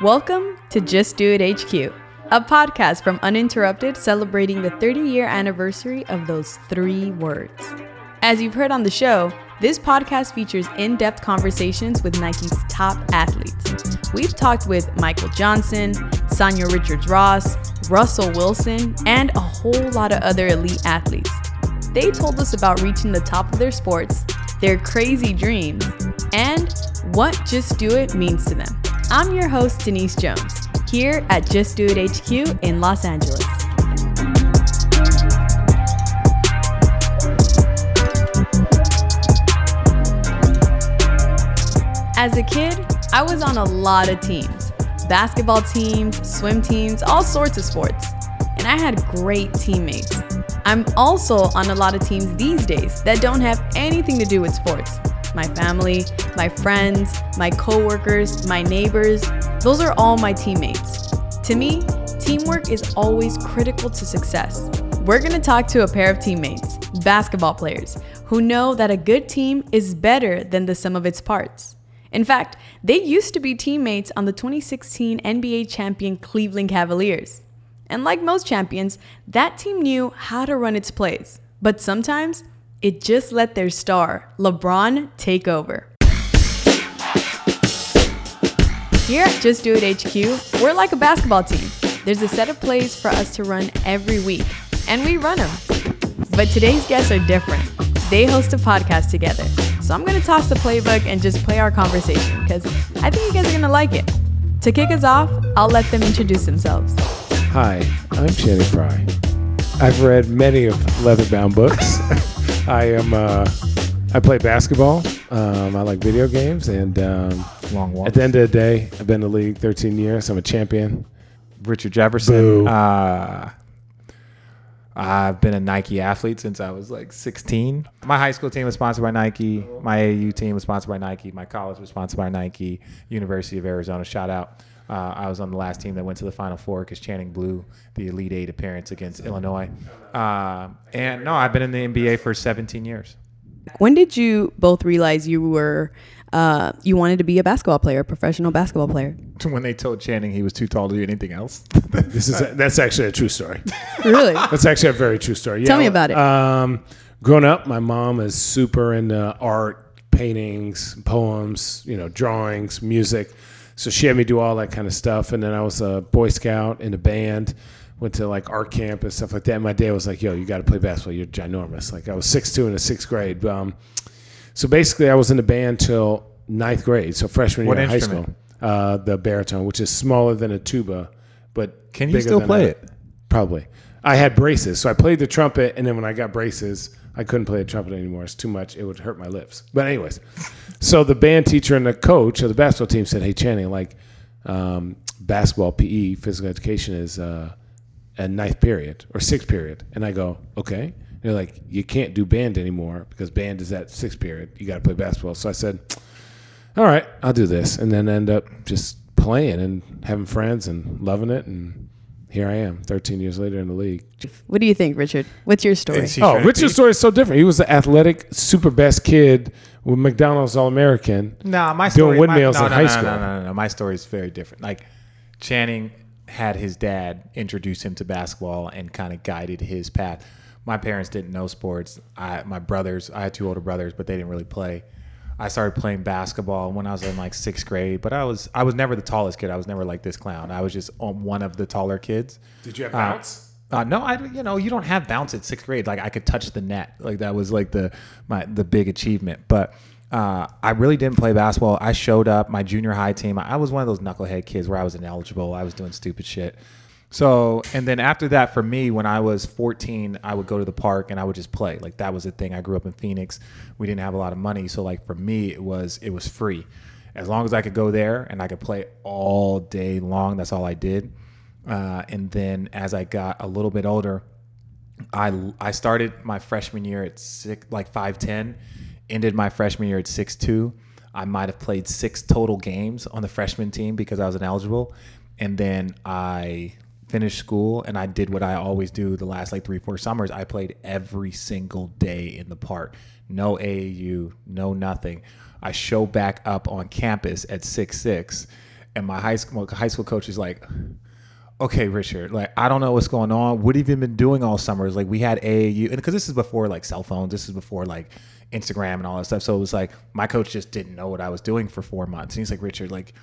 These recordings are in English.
Welcome to Just Do It HQ, a podcast from Uninterrupted celebrating the 30 year anniversary of those three words. As you've heard on the show, this podcast features in depth conversations with Nike's top athletes. We've talked with Michael Johnson, Sanya Richards Ross, Russell Wilson, and a whole lot of other elite athletes. They told us about reaching the top of their sports, their crazy dreams, and what Just Do It means to them. I'm your host, Denise Jones, here at Just Do It HQ in Los Angeles. As a kid, I was on a lot of teams basketball teams, swim teams, all sorts of sports. And I had great teammates. I'm also on a lot of teams these days that don't have anything to do with sports. My family, my friends, my coworkers, my neighbors, those are all my teammates. To me, teamwork is always critical to success. We're going to talk to a pair of teammates, basketball players, who know that a good team is better than the sum of its parts. In fact, they used to be teammates on the 2016 NBA champion Cleveland Cavaliers. And like most champions, that team knew how to run its plays. But sometimes, it just let their star, LeBron, take over. Here at Just Do It HQ, we're like a basketball team. There's a set of plays for us to run every week, and we run them. But today's guests are different. They host a podcast together. So I'm gonna toss the playbook and just play our conversation because I think you guys are gonna like it. To kick us off, I'll let them introduce themselves. Hi, I'm Channing Frye. I've read many of Leatherbound books. I am. Uh, I play basketball. Um, I like video games, and um, Long walk. at the end of the day, I've been in the league 13 years. I'm a champion. Richard Jefferson. Boo. Uh, I've been a Nike athlete since I was like 16. My high school team was sponsored by Nike. My AU team was sponsored by Nike. My college was sponsored by Nike. University of Arizona. Shout out. Uh, I was on the last team that went to the Final Four because Channing blew the Elite Eight appearance against Illinois. Uh, and no, I've been in the NBA for 17 years. When did you both realize you were uh, you wanted to be a basketball player, a professional basketball player? When they told Channing he was too tall to do anything else. This is that's actually a true story. Really? That's actually a very true story. Tell me about it. Um, growing up, my mom is super into art, paintings, poems, you know, drawings, music. So she had me do all that kind of stuff. And then I was a Boy Scout in a band, went to like art camp and stuff like that. And my dad was like, yo, you got to play basketball. You're ginormous. Like I was 6'2 in the sixth grade. Um, so basically, I was in the band till ninth grade. So freshman What year of high school. Uh, the baritone, which is smaller than a tuba, but Can you still play a- it? Probably. I had braces, so I played the trumpet, and then when I got braces, I couldn't play the trumpet anymore. It's too much; it would hurt my lips. But anyways, so the band teacher and the coach of the basketball team said, "Hey, Channing, like um, basketball, PE, physical education is uh, a ninth period or sixth period," and I go, "Okay." They're like, "You can't do band anymore because band is at sixth period. You got to play basketball." So I said, "All right, I'll do this," and then end up just playing and having friends and loving it and. Here I am, 13 years later in the league. What do you think, Richard? What's your story? Oh, Richard's story is so different. He was the athletic, super best kid with McDonald's All American. Nah, my Doing story, windmills my, no, in no, high no, school. No, no, no, no. My story is very different. Like Channing had his dad introduce him to basketball and kind of guided his path. My parents didn't know sports. I, my brothers, I had two older brothers, but they didn't really play. I started playing basketball when I was in like sixth grade, but I was I was never the tallest kid. I was never like this clown. I was just um, one of the taller kids. Did you have Uh, bounce? Uh, no, I you know you don't have bounce at sixth grade. Like I could touch the net. Like that was like the my the big achievement. But uh, I really didn't play basketball. I showed up my junior high team. I was one of those knucklehead kids where I was ineligible. I was doing stupid shit. So and then after that, for me, when I was 14, I would go to the park and I would just play. Like that was the thing. I grew up in Phoenix. We didn't have a lot of money, so like for me, it was it was free. As long as I could go there and I could play all day long, that's all I did. Uh, and then as I got a little bit older, I I started my freshman year at six, like five ten, ended my freshman year at six two. I might have played six total games on the freshman team because I was ineligible, and then I finished school and I did what I always do the last like three four summers. I played every single day in the park, no AAU, no nothing. I show back up on campus at six six and my high school high school coach is like, okay, Richard, like I don't know what's going on. What have you been doing all summers? Like we had AAU, and because this is before like cell phones, this is before like Instagram and all that stuff. So it was like my coach just didn't know what I was doing for four months, and he's like, Richard, like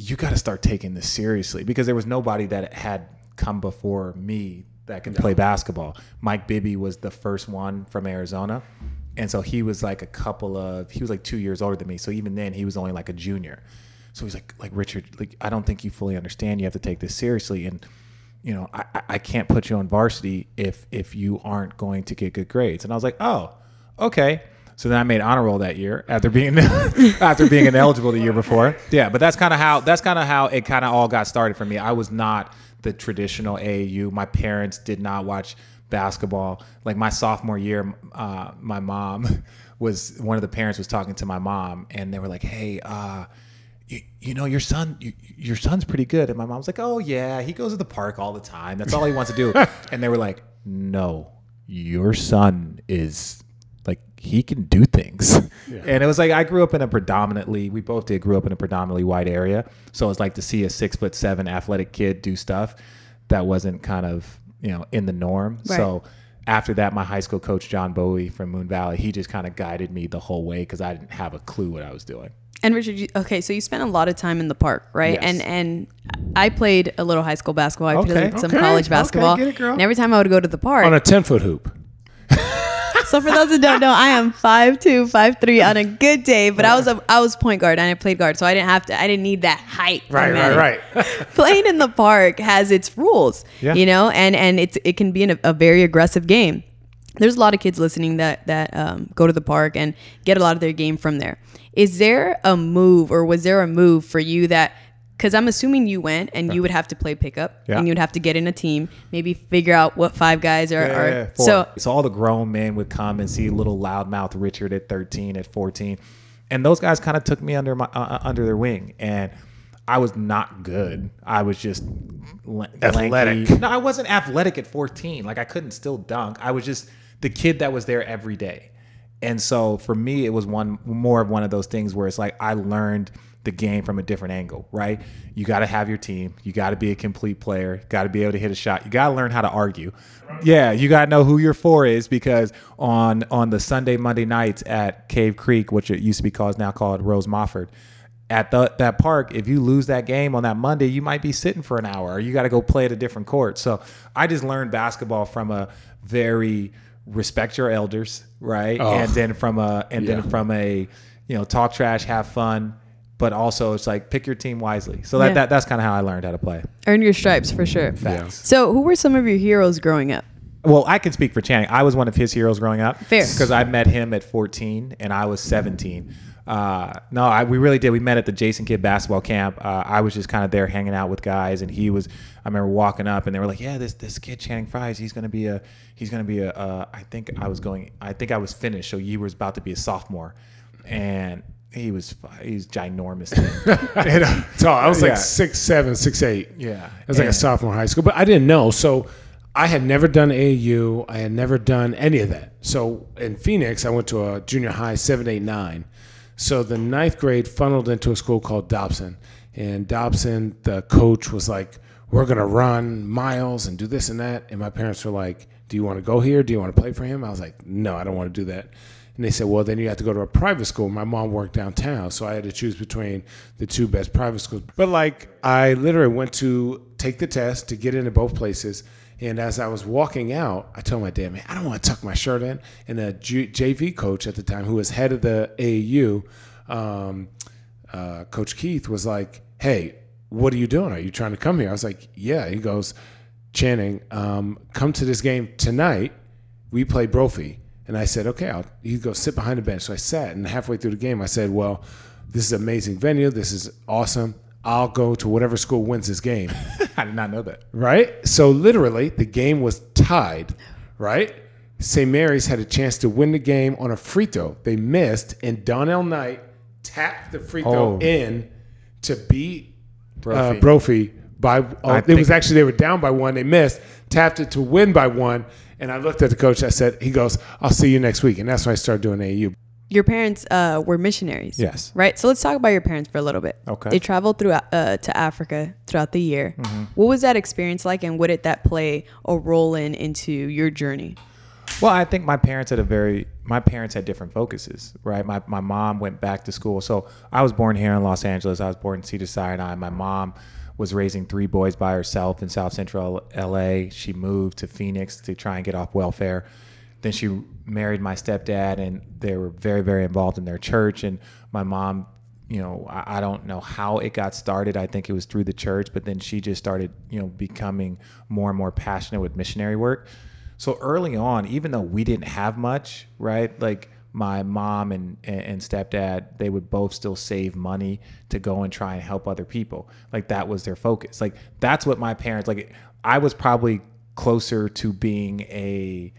you got to start taking this seriously because there was nobody that had come before me that could play basketball. Mike Bibby was the first one from Arizona. And so he was like a couple of he was like two years older than me. So even then he was only like a junior. So he's like like Richard, like I don't think you fully understand. You have to take this seriously. And you know, I, I can't put you on varsity if if you aren't going to get good grades. And I was like, oh, okay. So then I made honor roll that year after being after being ineligible the year before. Yeah, but that's kind of how that's kind of how it kind of all got started for me. I was not the traditional AAU. My parents did not watch basketball. Like my sophomore year, uh, my mom was one of the parents was talking to my mom, and they were like, "Hey, uh, you, you know your son, you, your son's pretty good." And my mom's like, "Oh yeah, he goes to the park all the time. That's all he wants to do." and they were like, "No, your son is." Like he can do things, and it was like I grew up in a predominantly. We both did grew up in a predominantly white area, so it's like to see a six foot seven athletic kid do stuff that wasn't kind of you know in the norm. Right. So after that, my high school coach John Bowie from Moon Valley, he just kind of guided me the whole way because I didn't have a clue what I was doing. And Richard, you, okay, so you spent a lot of time in the park, right? Yes. And and I played a little high school basketball. I Okay, played some okay, college okay, basketball. get it, girl. And every time I would go to the park, on a ten foot hoop. So for those that don't know, I am 5'2", 5'3", on a good day. But I was a I was point guard and I played guard, so I didn't have to. I didn't need that height. Right, right, right. Playing in the park has its rules, Yeah. you know, and and it's it can be an, a very aggressive game. There's a lot of kids listening that that um, go to the park and get a lot of their game from there. Is there a move, or was there a move for you that? Because I'm assuming you went and you would have to play pickup, Yeah. and you'd have to get in a team, maybe figure out what five guys are. are four. so so all the grown men would come and see little loudmouth Richard at 13, at 14, and those guys kind of took me under my uh, uh, under their wing, and I was not good. I was just Athletic. lanky. No, I wasn't athletic at 14. Like I couldn't still dunk. I was just the kid that was there every day. And so for me, it was one more of one of those things where it's like I learned the game from a different angle, right? You got to have your team. You got to be a complete player. Got to be able to hit a shot. You got to learn how to argue. Yeah, you got to know who your four is because on on the Sunday Monday nights at Cave Creek, which it used to be called, now called Rose Mofford. At the, that park, if you lose that game on that Monday, you might be sitting for an hour, or you got to go play at a different court. So I just learned basketball from a very respect your elders, right? Oh. And then from a and Yeah. then from a you know talk trash, have fun, but also it's like pick your team wisely. So that, Yeah. that that's kind of how I learned how to play. earn your stripes for sure. Facts. So, who were some of your heroes growing up? Well, I can speak for Channing. I was one of his heroes growing up. Fair. Because I met him at 14 and I was 17. Uh, no, I, we really did. We met at the Jason Kidd basketball camp. Uh, I was just kind of there hanging out with guys, and he was. I remember walking up, and they were like, "Yeah, this this kid Channing Fries, he's gonna be a he's gonna be a. Uh, I think I was going. I think I was finished, so you was about to be a sophomore, and he was he's ginormous. And, uh, So I was like Yeah. six seven, six eight. Yeah. I was like a sophomore in high school, but I didn't know. So I had never done AAU. I had never done any of that. So in Phoenix, I went to a junior high, seven, eight, nine. So the ninth grade funneled into a school called Dobson, and Dobson, the coach was like, "We're gonna run miles and do this and that." And my parents were like, "Do you want to go here? Do you want to play for him?" I was like, "No, I don't want to do that." And they said, well, then you have to go to a private school. My mom worked downtown, so I had to choose between the two best private schools. But like, I literally went to take the test to get into both places. And as I was walking out, I told my dad, man, I don't want to tuck my shirt in. And G- JV coach at the time, who was head of the AAU, um, uh, Coach Keith, was like, hey, what are you doing? Are you trying to come here? I was like, yeah. He goes, Channing, um, come to this game tonight. We play Brophy. And I said, okay, I'll, you go sit behind the bench. So I sat, and halfway through the game, I said, well, this is an amazing venue. This is awesome. I'll go to whatever school wins this game. I did not know that. right? So literally, the game was tied, right? St. Mary's had a chance to win the game on a free throw. They missed, and Donnell Knight tapped the free throw Oh. in to beat uh, Brophy. Brophy by. I it was actually they were down by one. They missed, tapped it to win by one. And I looked at the coach. I said, "He goes, I'll see you next week." And that's when I started doing AAU. your parents uh, were missionaries. Yes. Right. So let's talk about your parents for a little bit. Okay. They traveled through uh, to Africa throughout the year. Mm-hmm. What was that experience like, and what did that play a role in into your journey? Well, I think my parents had a very my parents had different focuses, right? My my mom went back to school. So I was born here in Los Angeles. I was born in Cedars-Sinai. My mom was raising three boys by herself in South Central LA. She moved to Phoenix to try and get off welfare. Then she married my stepdad, and they were very, very involved in their church. And my mom, you know, I, I don't know how it got started. I think it was through the church, but then she just started, you know, becoming more and more passionate with missionary work. So early on, even though we didn't have much, right? Like my mom and, and stepdad, they would both still save money to go and try and help other people. Like that was their focus. Like that's what my parents like. I was probably closer to being a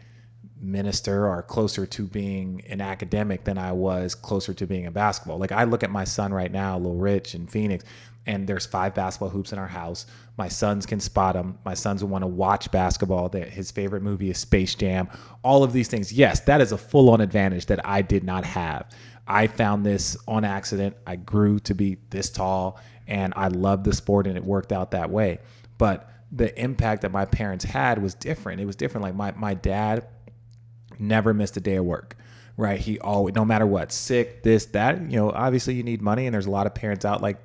minister or closer to being an academic than I was closer to being a basketball. Like I look at my son right now, Lil Rich in Phoenix, and there's five basketball hoops in our house. My sons can spot them. My sons want to watch basketball. His favorite movie is Space Jam. All of these things. Yes, that is a full-on advantage that I did not have. I found this on accident. I grew to be this tall, and I loved the sport, and it worked out that way. But the impact that my parents had was different. It was different. Like my my dad never missed a day of work right? He always no matter what sick this that you know obviously you need money and there's a lot of parents out like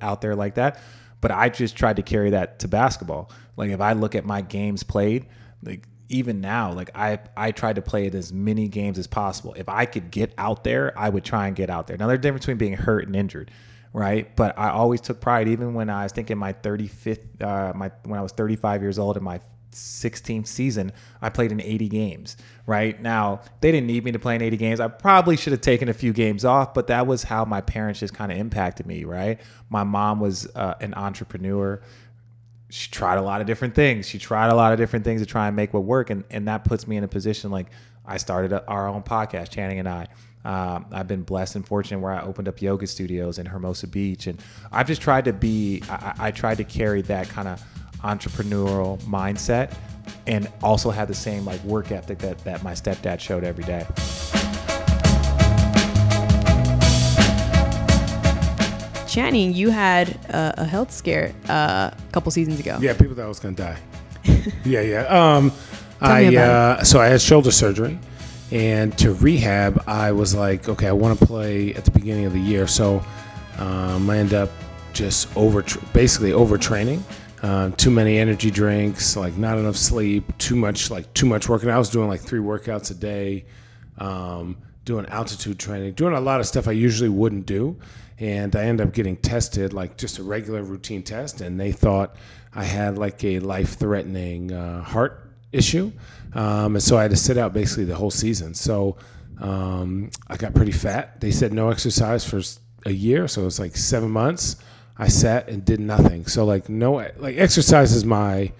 out there like that but i just tried to carry that to basketball. Like if i look at my games played like even now like i i tried to play as many games as possible. If i could get out there i would try and get out there. Now there's a difference between being hurt and injured right? But i always took pride even when i was thinking my 35th uh my when i was 35 years old and my 16th season, I played in 80 games. Right now, they didn't need me to play in 80 games. I probably should have taken a few games off, but that was how my parents just kind of impacted me. Right, my mom was uh, an entrepreneur. She tried a lot of different things. She tried a lot of different things to try and make what work, and and that puts me in a position like I started our own podcast, Channing and I. Um, I've been blessed and fortunate where I opened up yoga studios in Hermosa Beach, and I've just tried to be. I, I tried to carry that kind of entrepreneurial mindset and also had the same like work ethic that, that my stepdad showed every day. Channing, you had a, a health scare uh, a couple seasons ago. Yeah, people thought I was gonna die. yeah, yeah. Um, Tell me I about uh, so I had shoulder surgery, and to rehab, I was like, okay, I want to play at the beginning of the year, so um, I end up just over, basically overtraining. Um, too many energy drinks, like not enough sleep, too much, like too much working. I was doing like three workouts a day, um, doing altitude training, doing a lot of stuff I usually wouldn't do. And I ended up getting tested, like just a regular routine test, and they thought I had like a life threatening uh, heart issue. Um, and so I had to sit out basically the whole season. So um, I got pretty fat. They said no exercise for a year. So it was like seven months. I sat and did nothing. So like no, like exercise is my,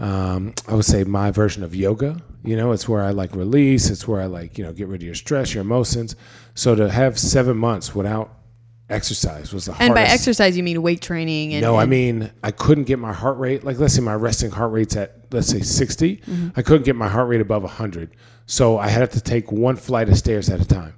um, I would say my version of yoga. You know, it's where I like release. It's where I like you know get rid of your stress, your emotions. So to have seven months without exercise was the hardest. And by exercise, you mean weight training? And, No, I mean I couldn't get my heart rate. Like let's say my resting heart rate's at let's say 60. I couldn't get my heart rate above 100. So I had to take one flight of stairs at a time.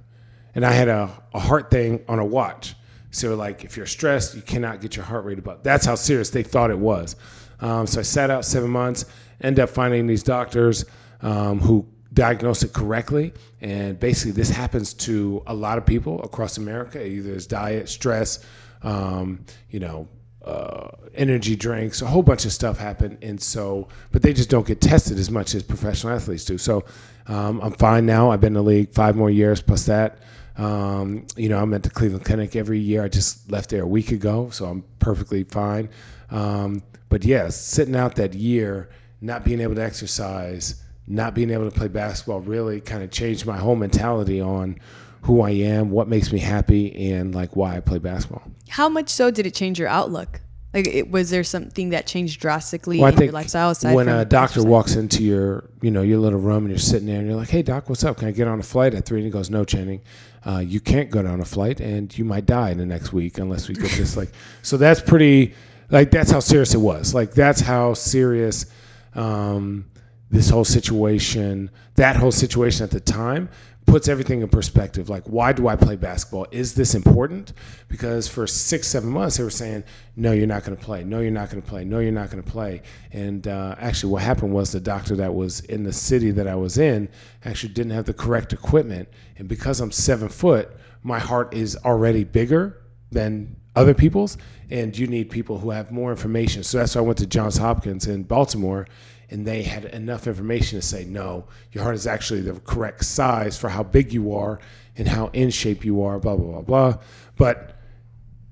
And I had a, a heart thing on a watch. So like if you're stressed, you cannot get your heart rate above. That's how serious they thought it was. Um, so I sat out seven months. End up finding these doctors um, who diagnosed it correctly. And basically, this happens to a lot of people across America. Either it's diet, stress, um, you know, uh, energy drinks, a whole bunch of stuff happen. And so, but they just don't get tested as much as professional athletes do. So um, I'm fine now. I've been in the league five more years plus that. Um, you know, I'm at the Cleveland Clinic every year. I just left there a week ago, so I'm perfectly fine. Um, but yeah, sitting out that year, not being able to exercise, not being able to play basketball really kind of changed my whole mentality on who I am, what makes me happy, and like why I play basketball. how much so did it change your outlook? Like, it, was there something that changed drastically Well, in your lifestyle aside when a doctor walks into your, you know, your little room and you're sitting there and you're like, "Hey, doc, what's up? Can I get on a flight at three? And he goes, "No, Channing, uh, you can't go on a flight, and you might die in the next week unless we get this." Like, so that's pretty, like, that's how serious it was. Like, that's how serious um, this whole situation, that whole situation at the time. Puts everything in perspective. Like, why do I play basketball? Is this important? Because for six, seven months, they were saying, no, you're not going to play. No, you're not going to play. No, you're not going to play. And uh, actually, what happened was the doctor that was in the city that I was in actually didn't have the correct equipment. And because I'm seven foot, my heart is already bigger than other people's. And you need people who have more information. So that's why I went to Johns Hopkins in Baltimore and they had enough information to say, no, your heart is actually the correct size for how big you are and how in shape you are, blah, blah, blah, blah. But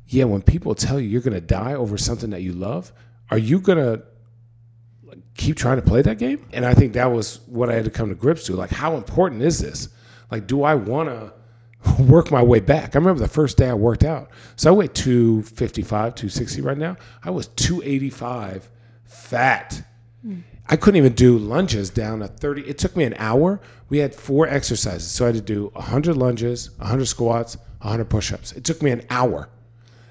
yeah, when people tell you you're going to die over something that you love, are you going to keep trying to play that game? And I think that was what I had to come to grips to. Like, how important is this? Like, do I want to work my way back? I remember the first day I worked out. So I weigh 255, 260 right now. I was 285 fat. Mm. I couldn't even do lunges down to 30. It took me an hour. We had four exercises. So I had to do 100 lunges, 100 squats, 100 push ups. It took me an hour.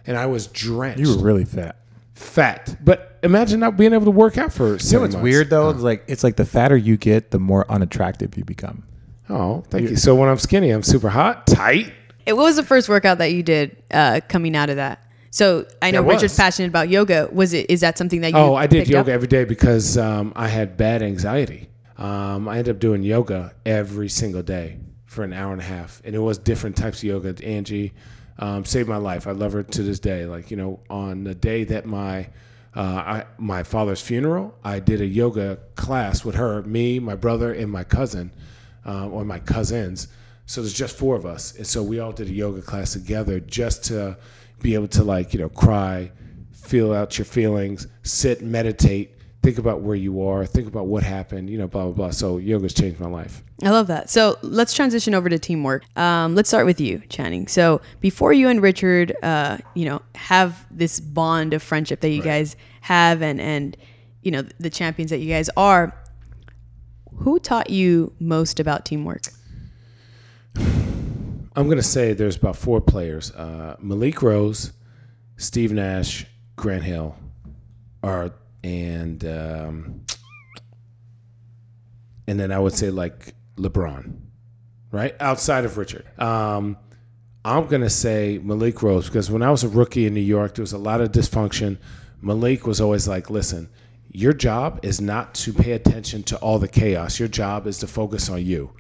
And I was drenched. You were really fat. Fat. But imagine not being able to work out for You know what's months. weird though? It's like it's like the fatter you get, the more unattractive you become. Oh, thank you. So when I'm skinny, I'm super hot, tight. What was the first workout that you did uh, coming out of that? So I know There Richard's was. passionate about yoga. Was it? Is that something that you? Oh, I did yoga up? every day because um, I had bad anxiety. Um, I ended up doing yoga every single day for an hour and a half, and it was different types of yoga. Angie um, saved my life. I love her to this day. Like you know, on the day that my uh, I, my father's funeral, I did a yoga class with her, me, my brother, and my cousin, uh, or my cousins. So there's just four of us, and so we all did a yoga class together just to be able to like you know cry, feel out your feelings, sit, meditate, think about where you are, think about what happened, you know, blah blah blah. So yoga's changed my life. I love that. So let's transition over to teamwork. Um, let's start with you, Channing. So before you and Richard, uh, you know, have this bond of friendship that you guys have, and and you know the champions that you guys are, who taught you most about teamwork? I'm gonna say there's about four players: uh, Malik Rose, Steve Nash, Grant Hill, are and um, and then I would say like LeBron, right outside of Richard. Um, I'm gonna say Malik Rose because when I was a rookie in New York, there was a lot of dysfunction. Malik was always like, "Listen, your job is not to pay attention to all the chaos. Your job is to focus on you.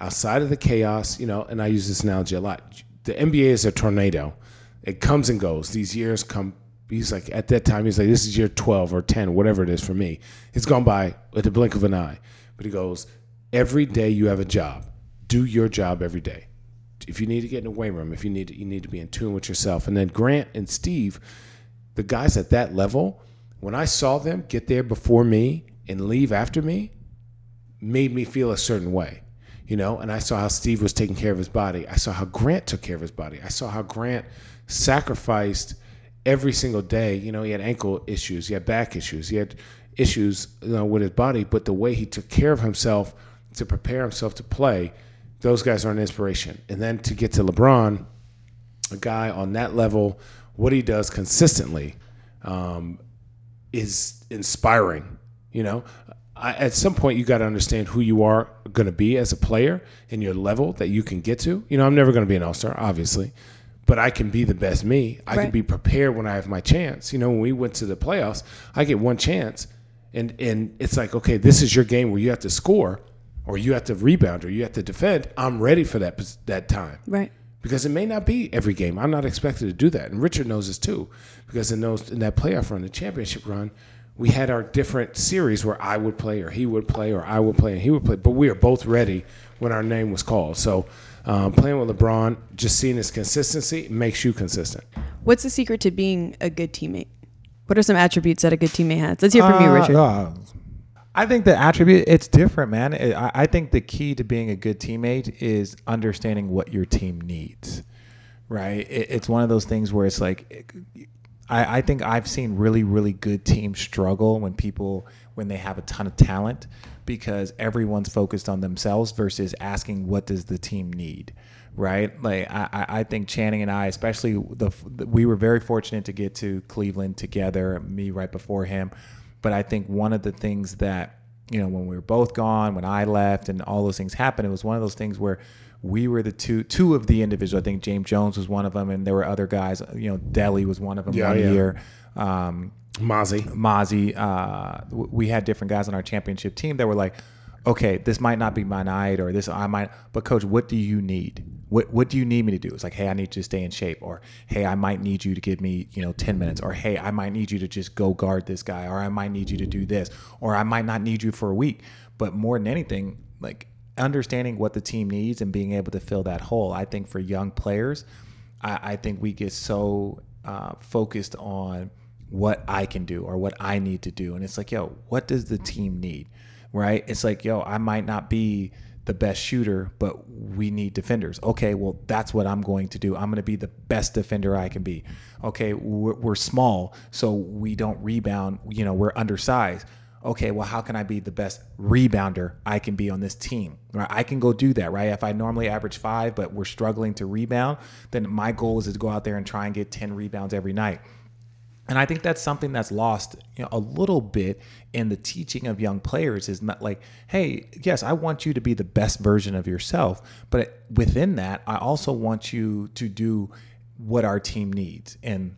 Outside of the chaos, you know." And I use this analogy a lot. The NBA is a tornado. It comes and goes. These years come. He's like at that time. He's like, "This is year 12 or 10, whatever it is for me." It's gone by with the blink of an eye. But he goes, "Every day you have a job. Do your job every day." if you need to get in a weight room, if you need to, you need to be in tune with yourself. And then Grant and Steve, the guys at that level, when I saw them get there before me and leave after me, made me feel a certain way. You know, and I saw how Steve was taking care of his body. I saw how Grant took care of his body. I saw how Grant sacrificed every single day. You know, he had ankle issues, he had back issues, he had issues, you know, with his body, but the way he took care of himself to prepare himself to play, those guys are an inspiration. And then to get to LeBron, a guy on that level, what he does consistently um, is inspiring. You know, I, at some point you got to understand who you are going to be as a player and your level that you can get to. You know, I'm never going to be an all star, obviously, but I can be the best me. I can be prepared when I have my chance. You know, when we went to the playoffs, I get one chance, and and it's like, okay, this is your game where you have to score, or you have to rebound, or you have to defend. I'm ready for that that time Right. because it may not be every game. I'm not expected to do that, and Richard knows this too, because in those in that playoff run, the championship run, we had our different series where I would play, or he would play, or I would play, and he would play. But we are both ready when our name was called. So um, playing with LeBron, just seeing his consistency makes you consistent. What's the secret to being a good teammate? What are some attributes that a good teammate has? Let's hear from you, Uh, Richard. uh, I think the attribute it's different, man. It- I, I think the key to being a good teammate is understanding what your team needs. Right? It, it's one of those things where it's like, I, I think I've seen really, really good teams struggle when people when they have a ton of talent because everyone's focused on themselves versus asking what does the team need right? Like I, I think Channing and I, especially the, we were very fortunate to get to Cleveland together. Me right before him, but I think one of the things that you know when we were both gone, when I left, and all those things happened, it was one of those things where we were the two two of the individuals. I think James Jones was one of them, and there were other guys. You know, Delly was one of them Yeah, one yeah. year. Um, Mozzie. Mozzie, uh, we had different guys on our championship team that were like, okay, this might not be my night, or this I might, but coach, what do you need? What what do you need me to do? It's like, hey, I need you to stay in shape, or hey, I might need you to give me, you know, ten minutes, or hey, I might need you to just go guard this guy, or I might need you to do this, or I might not need you for a week. But more than anything, like understanding what the team needs and being able to fill that hole. I think for young players, I, I think we get so uh, focused on what I can do or what I need to do. And it's like, yo, what does the team need? Right? It's like, yo, I might not be the best shooter, but we need defenders. Okay, well, that's what I'm going to do. I'm going to be the best defender I can be. Okay, we're, we're small, so we don't rebound. You know, we're undersized. Okay, well, how can I be the best rebounder I can be on this team? Right? I can go do that, right? If I normally average five, but we're struggling to rebound, then my goal is to go out there and try and get 10 rebounds every night. And I think that's something that's lost you know, a little bit in the teaching of young players is not like, hey, yes, I want you to be the best version of yourself, but within that, I also want you to do what our team needs. And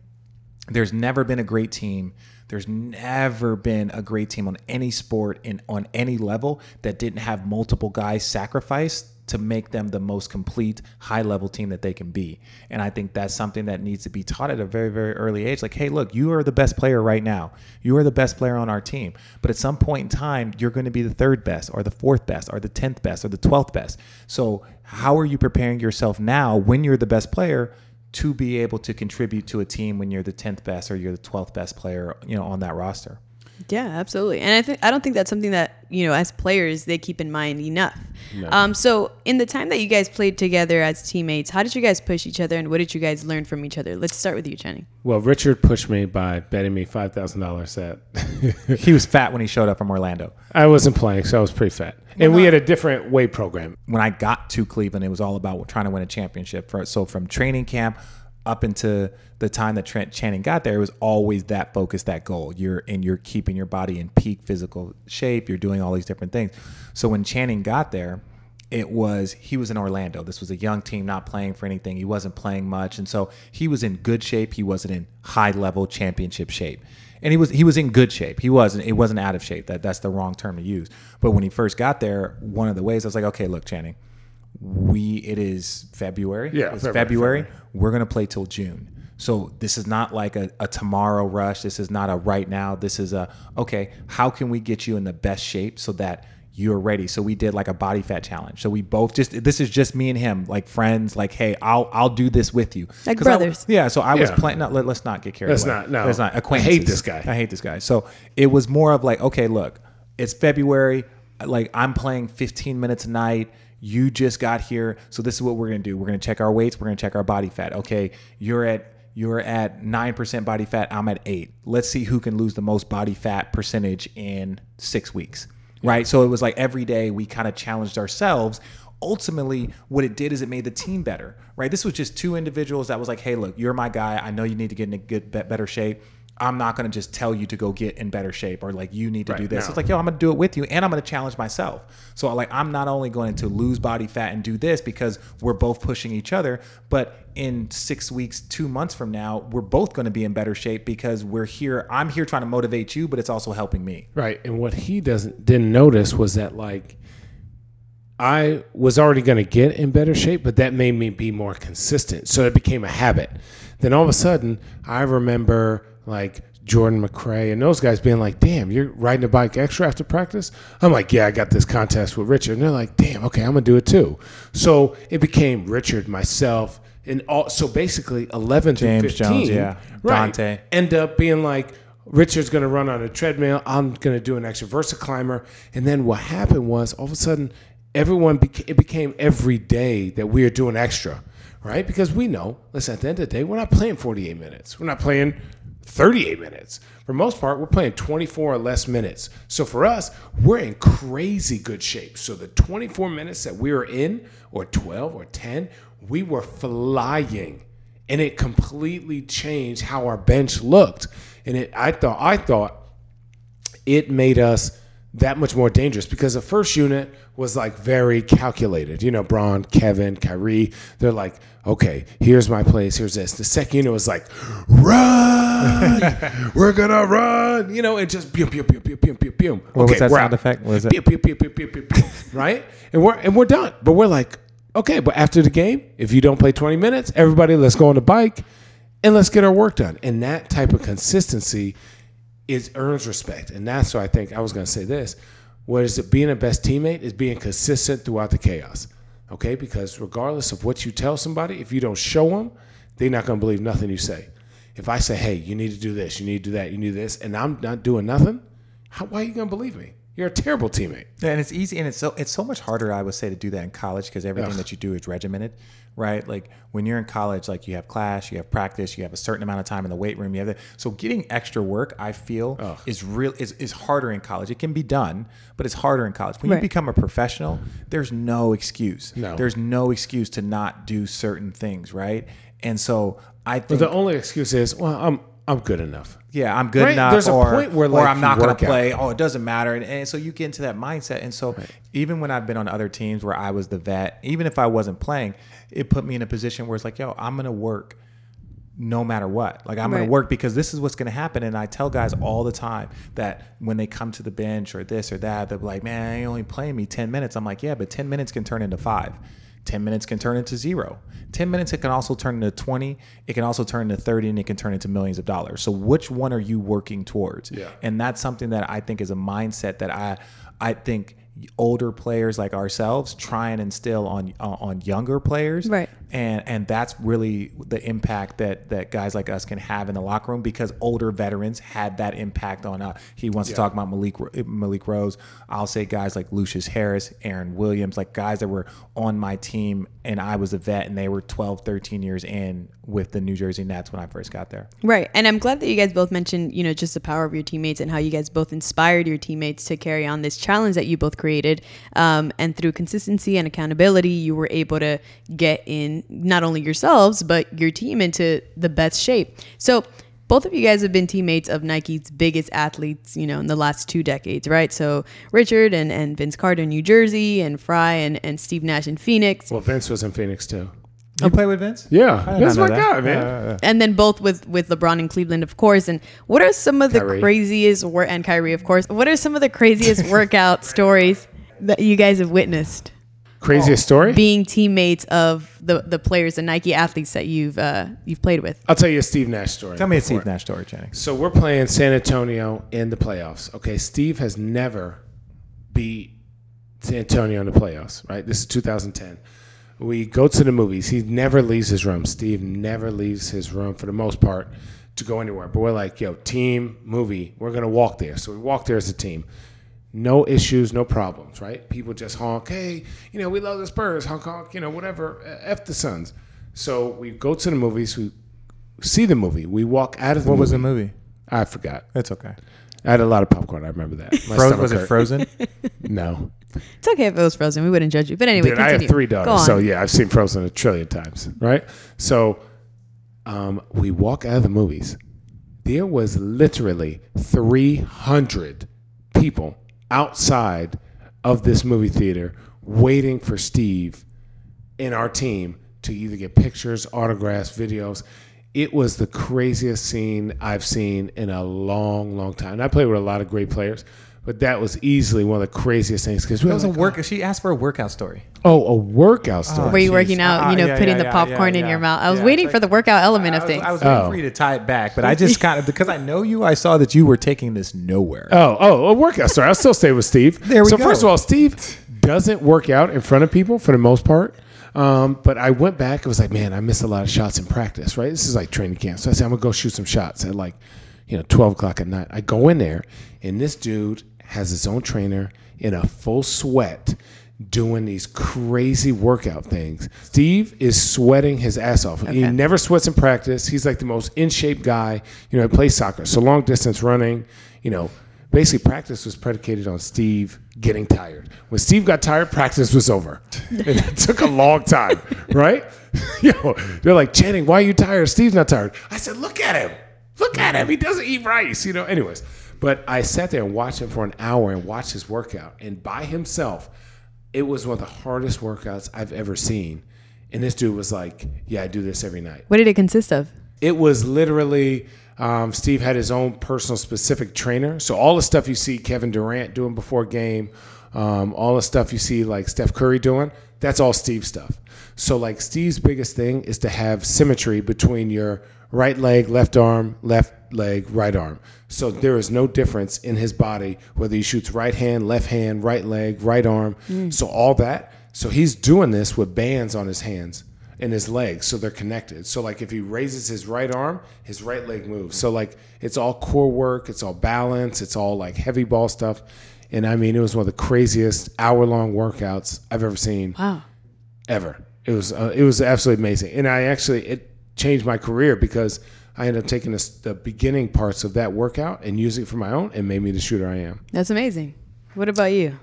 there's never been a great team. There's never been a great team on any sport in on any level that didn't have multiple guys sacrificed to make them the most complete high level team that they can be. And I think that's something that needs to be taught at a very, very early age. Like, hey, look, you are the best player right now. You are the best player on our team. But at some point in time, you're going to be the third best or the fourth best or the 10th best or the 12th best. So, how are you preparing yourself now when you're the best player? To be able to contribute to a team when you're the tenth best or you're the twelfth best player, you know, on that roster. Yeah, absolutely. And I think I don't think that's something that you know as players they keep in mind enough. Um, so in the time that you guys played together as teammates, how did you guys push each other, and what did you guys learn from each other? Let's start with you, Channing. Well, Richard pushed me by betting me five thousand dollars that He was fat when he showed up from Orlando. I wasn't playing, so I was pretty fat. And we had a different weight program. when I got to Cleveland, it was all about trying to win a championship. For, so from training camp up into the time that Trent Channing got there, it was always that focus, that goal. You're and you're keeping your body in peak physical shape. You're doing all these different things. So when Channing got there, it was he was in Orlando. This was a young team, not playing for anything. He wasn't playing much, and so he was in good shape. He wasn't in high level championship shape and he was he was in good shape. He wasn't it wasn't out of shape. That that's the wrong term to use. But when he first got there, one of the ways I was like, okay, look, Channing, we it is February. Yeah, it's February, February. February. We're gonna play till June. So this is not like a, a tomorrow rush. This is not a right now. This is a okay. How can we get you in the best shape so that you're ready? So we did like a body fat challenge. So we both just this is just me and him, like friends. Like, hey, I'll I'll do this with you, Like 'Cause I- brothers. yeah. So I was Yeah. playing. No, let, us not get carried Let's away. not, no. Let's not. I hate this guy. I hate this guy. So it was more of like, okay, look, it's February. Like I'm playing 15 minutes a night. You just got here, so this is what we're gonna do. We're gonna check our weights. We're gonna check our body fat. Okay, you're at you're at nine percent body fat. I'm at eight. Let's see who can lose the most body fat percentage in six weeks. Right. So it was like every day we kind of challenged ourselves ultimately what it did is it made the team better right this was just two individuals that was like hey look you're my guy i know you need to get in a good better shape i'm not going to just tell you to go get in better shape or like you need to do this no. it's like yo i'm going to do it with you and i'm going to challenge myself so like i'm not only going to lose body fat and do this because we're both pushing each other but in six weeks two months from now we're both going to be in better shape because we're here i'm here trying to motivate you but it's also helping me Right. And what he doesn't didn't notice was that like I was already going to get in better shape, but that made me be more consistent. So it became a habit. Then all of a sudden, I remember like Jordan McRae and those guys being like, "Damn, you're riding a bike extra after practice." I'm like, "Yeah, I got this contest with Richard." And they're like, "Damn, okay, I'm gonna do it too." So it became Richard, myself, and all. So basically, 11 James to 15, Jones, yeah. right, Dahntay. end up being like Richard's going to run on a treadmill. I'm going to do an extra VersaClimber. And then what happened was all of a sudden, everyone beca- it became every day that we are doing extra, right? Because we know, listen, at the end of the day, we're not playing 48 minutes. We're not playing 38 minutes. For most part, we're playing 24 or less minutes. So for us, we're in crazy good shape. So the 24 minutes that we were in, or 12 or 10, we were flying and it completely changed how our bench looked. And it, I thought, I thought it made us that much more dangerous because the first unit was like very calculated. You know, Bron, Kevin, Kyrie, they're like, okay, here's my place, here's this. The second unit was like, run, we're gonna run. You know, and just pew pew pew pew pew pew. What was that we're sound out. effect? What was it? Pew pew pew pew pew pew. Right, and we're and we're done. But we're like, okay, but after the game, if you don't play 20 minutes, everybody, let's go on the bike and let's get our work done. And that type of consistency is earns respect. And that's why I think I was to say this. What is it? Being a best teammate is being consistent throughout the chaos. Okay, because regardless of what you tell somebody, if you don't show them, they're not going to believe nothing you say. If I say, "Hey, you need to do this, you need to do that, you need this," and I'm not doing nothing, how, why are you going to believe me? You're a terrible teammate. And it's easy, and it's so it's so much harder, I would say, to do that in college because everything Ugh. that you do is regimented, right? Like when you're in college, like you have class, you have practice, you have a certain amount of time in the weight room. You have that. So getting extra work, I feel, Ugh. is real is, is harder in college. It can be done, but it's harder in college. When Right. you become a professional, there's no excuse. No. There's no excuse to not do certain things, right? And so I But think the only excuse is, well, I'm I'm good enough. Yeah, I'm good Right? enough. There's a or, point where, or I'm not going to work out. play. Oh, it doesn't matter. And, and so you get into that mindset. And so even when I've been on other teams where I was the vet, even if I wasn't playing, it put me in a position where it's like, yo, I'm going to work no matter what. Like I'm going to work because this is what's going to happen. And I tell guys all the time that when they come to the bench or this or that, they're like, man, you only playing me 10 minutes. I'm like, yeah, but 10 minutes can turn into five. 10 minutes can turn into zero. 10 minutes, it can also turn into 20. It can also turn into 30 and it can turn into millions of dollars. So which one are you working towards? Yeah. And that's something that I think is a mindset that I, I think older players like ourselves try and instill on on on younger players Right. And and that's really the impact that that guys like us can have in the locker room because older veterans had that impact on uh he wants to talk about Malik Malik Rose I'll say guys like Lucious Harris Aaron Williams like guys that were on my team and I was a vet and they were 12 13 years in with the New Jersey Nets when I first got there Right. And I'm glad that you guys both mentioned, you know, just the power of your teammates and how you guys both inspired your teammates to carry on this challenge that you both created. Um, and through consistency and accountability, you were able to get in not only yourselves, but your team into the best shape. So, both of you guys have been teammates of Nike's biggest athletes, you know, in the last two decades, right? So Richard and, and Vince Carter in New Jersey and Frye and, and Steve Nash in Phoenix. Well, Vince was in Phoenix too. you play with Vince Yeah, I did that's not my that. guy, man. Uh, uh, and then both with with LeBron in Cleveland, of course. And what are some of the craziest work and Kyrie, of course? What are some of the craziest workout stories that you guys have witnessed Craziest story? being teammates of the the players, the Nike athletes that you've uh, you've played with? I'll tell you a Steve Nash story. tell me a before. Steve Nash story Channing So we're playing San Antonio in the playoffs. Okay, Steve has never beat San Antonio in the playoffs. Right? This is 2010. We go to the movies. He never leaves his room. Steve never leaves his room for the most part to go anywhere. But we're like, yo, team movie. We're gonna walk there. So we walk there as a team. No issues, no problems, right? People just honk, hey, you know, we love the Spurs, honk, honk, you know, whatever, uh, F the Suns. So we go to the movies, we see the movie, we walk out of the what movie. was the movie I forgot. it's okay I had a lot of popcorn. I remember that. My Fro- stomach was it hurt. Frozen No. It's okay if it was frozen. We wouldn't judge you. But anyway, Dude, I continue. have three Go daughters, so yeah, I've seen Frozen a trillion times, right? So, um, we walk out of the movies. There was literally three hundred people outside of this movie theater waiting for Steve and our team to either get pictures, autographs, videos. It was the craziest scene I've seen in a long, long time. And I played with a lot of great players, but that was easily one of the craziest things because we that were was a like, work she asked for a workout story Oh, a workout story. Were you jeez. working out, Ah, you know, yeah, putting yeah, the popcorn yeah, in your mouth? I was Yeah, waiting it's for the workout element I of was, things. I was waiting Oh. for you to tie it back, but I just kind of because I know you, I saw that you were taking this nowhere. Oh, oh, a workout story. I'll still stay with Steve. There we so go. first of all, Steve doesn't work out in front of people for the most part. Um, but I went back. It was like, man, I missed a lot of shots in practice. Right? This is like training camp. So I said, I'm gonna go shoot some shots at like, you know, 12 o'clock at night. I go in there, and this dude has his own trainer in a full sweat. Doing these crazy workout things. Steve is sweating his ass off. He never sweats in practice. He's like the most in shape guy. You know, he plays soccer, so long distance running. You know, basically practice was predicated on Steve getting tired. When Steve got tired, practice was over. and it took a long time, right? Yo, they're like, Channing, why are you tired? Steve's not tired. I said, look at him. Look at him. He doesn't eat rice, you know. Anyways, But I sat there and watched him for an hour and watched his workout. And by himself, it was one of the hardest workouts I've ever seen. And this dude was like, Yeah, I do this every night. What did it consist of? It was literally um, Steve had his own personal specific trainer. So all the stuff you see Kevin Durant doing before game, um, all the stuff you see like Steph Curry doing, that's all Steve stuff. So like Steve's biggest thing is to have symmetry between your right leg, left arm, left leg, right arm. So there is no difference in his body whether he shoots right hand, left hand, right leg, right arm. So all that. So he's doing this with bands on his hands and his legs so they're connected. So like if he raises his right arm, his right leg moves. So like it's all core work, it's all balance, it's all like heavy ball stuff. And I mean, it was one of the craziest hour-long workouts I've ever seen Wow. ever. It was uh, it was absolutely amazing, and I actually it changed my career because I ended up taking this, the beginning parts of that workout and using it for my own, and made me the shooter I am. That's amazing. What about you?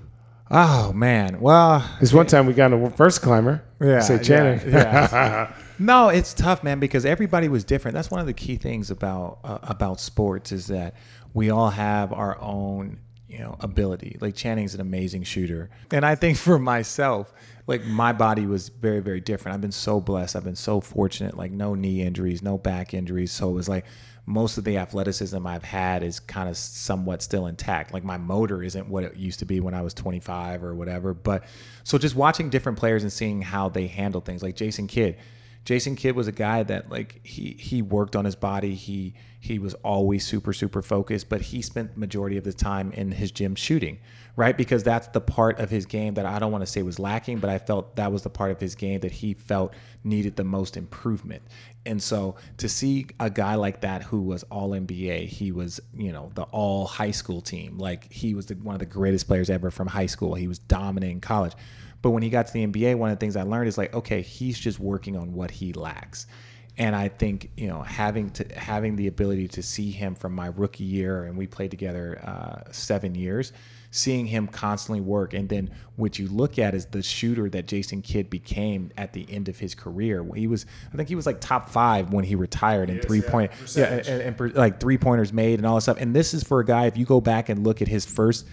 Oh man. Well, This one time we got a VersaClimber, Yeah, say Channing. yeah, No, it's tough, man, because everybody was different. That's one of the key things about uh, about sports is that we all have our own, you know, ability. Like Channing's an amazing shooter, and I think for myself, like my body was very, very different. I've been so blessed. I've been so fortunate. Like no knee injuries, no back injuries. So it was like most of the athleticism I've had is kind of somewhat still intact. Like my motor isn't what it used to be when I was 25 or whatever. But so just watching different players and seeing how they handle things, like Jason Kidd. Jason Kidd was a guy that like he he worked on his body. He he was always super super focused, but he spent the majority of the time in his gym shooting, right? Because that's the part of his game that I don't want to say was lacking, but I felt that was the part of his game that he felt needed the most improvement. And so to see a guy like that who was all NBA, he was, you know, the all high school team. Like he was the, one of the greatest players ever from high school. He was dominating college. But when he got to the NBA, one of the things I learned is like, okay, he's just working on what he lacks. And I think you know having to having the ability to see him from my rookie year, and we played together uh, seven years, seeing him constantly work, and then what you look at is the shooter that Jason Kidd became at the end of his career. He was, I think he was like top five when he retired in three point, yeah, and, and, and like three pointers made and all this stuff. And this is for a guy. If you go back and look at his first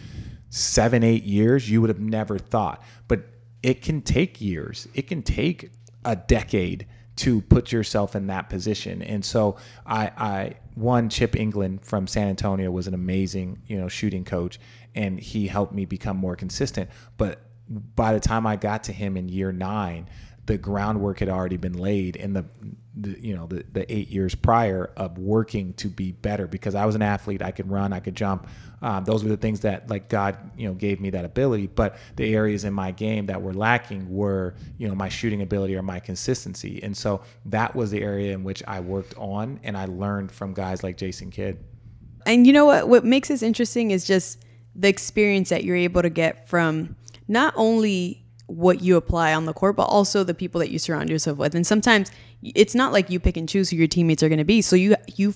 seven, eight years, you would have never thought. But it can take years. It can take a decade to put yourself in that position. And so I, I one Chip Engelland from San Antonio was an amazing, you know, shooting coach, and he helped me become more consistent. But by the time I got to him in year nine, the groundwork had already been laid in the, the you know the, the eight years prior of working to be better. Because I was an athlete I could run I could jump. Um, those were the things that like God you know gave me that ability. But the areas in my game that were lacking were you know my shooting ability or my consistency. And so that was the area in which I worked on and I learned from guys like Jason Kidd. And you know what? What makes this interesting is just the experience that you're able to get from not only what you apply on the court, but also the people that you surround yourself with. And sometimes it's not like you pick and choose who your teammates are going to be. So you you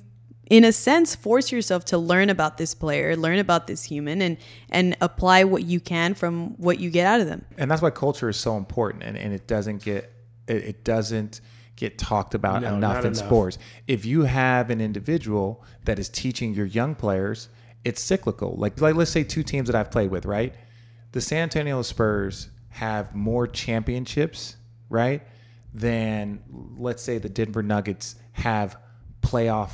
in a sense force yourself to learn about this player, learn about this human and and apply what you can from what you get out of them. and that's why culture is so important and, and it doesn't get it, it doesn't get talked about No, enough in enough. sports if you have an individual that is teaching your young players it's cyclical like, like let's say two teams that i've played with right the san antonio spurs have more championships right than let's say the denver nuggets have playoff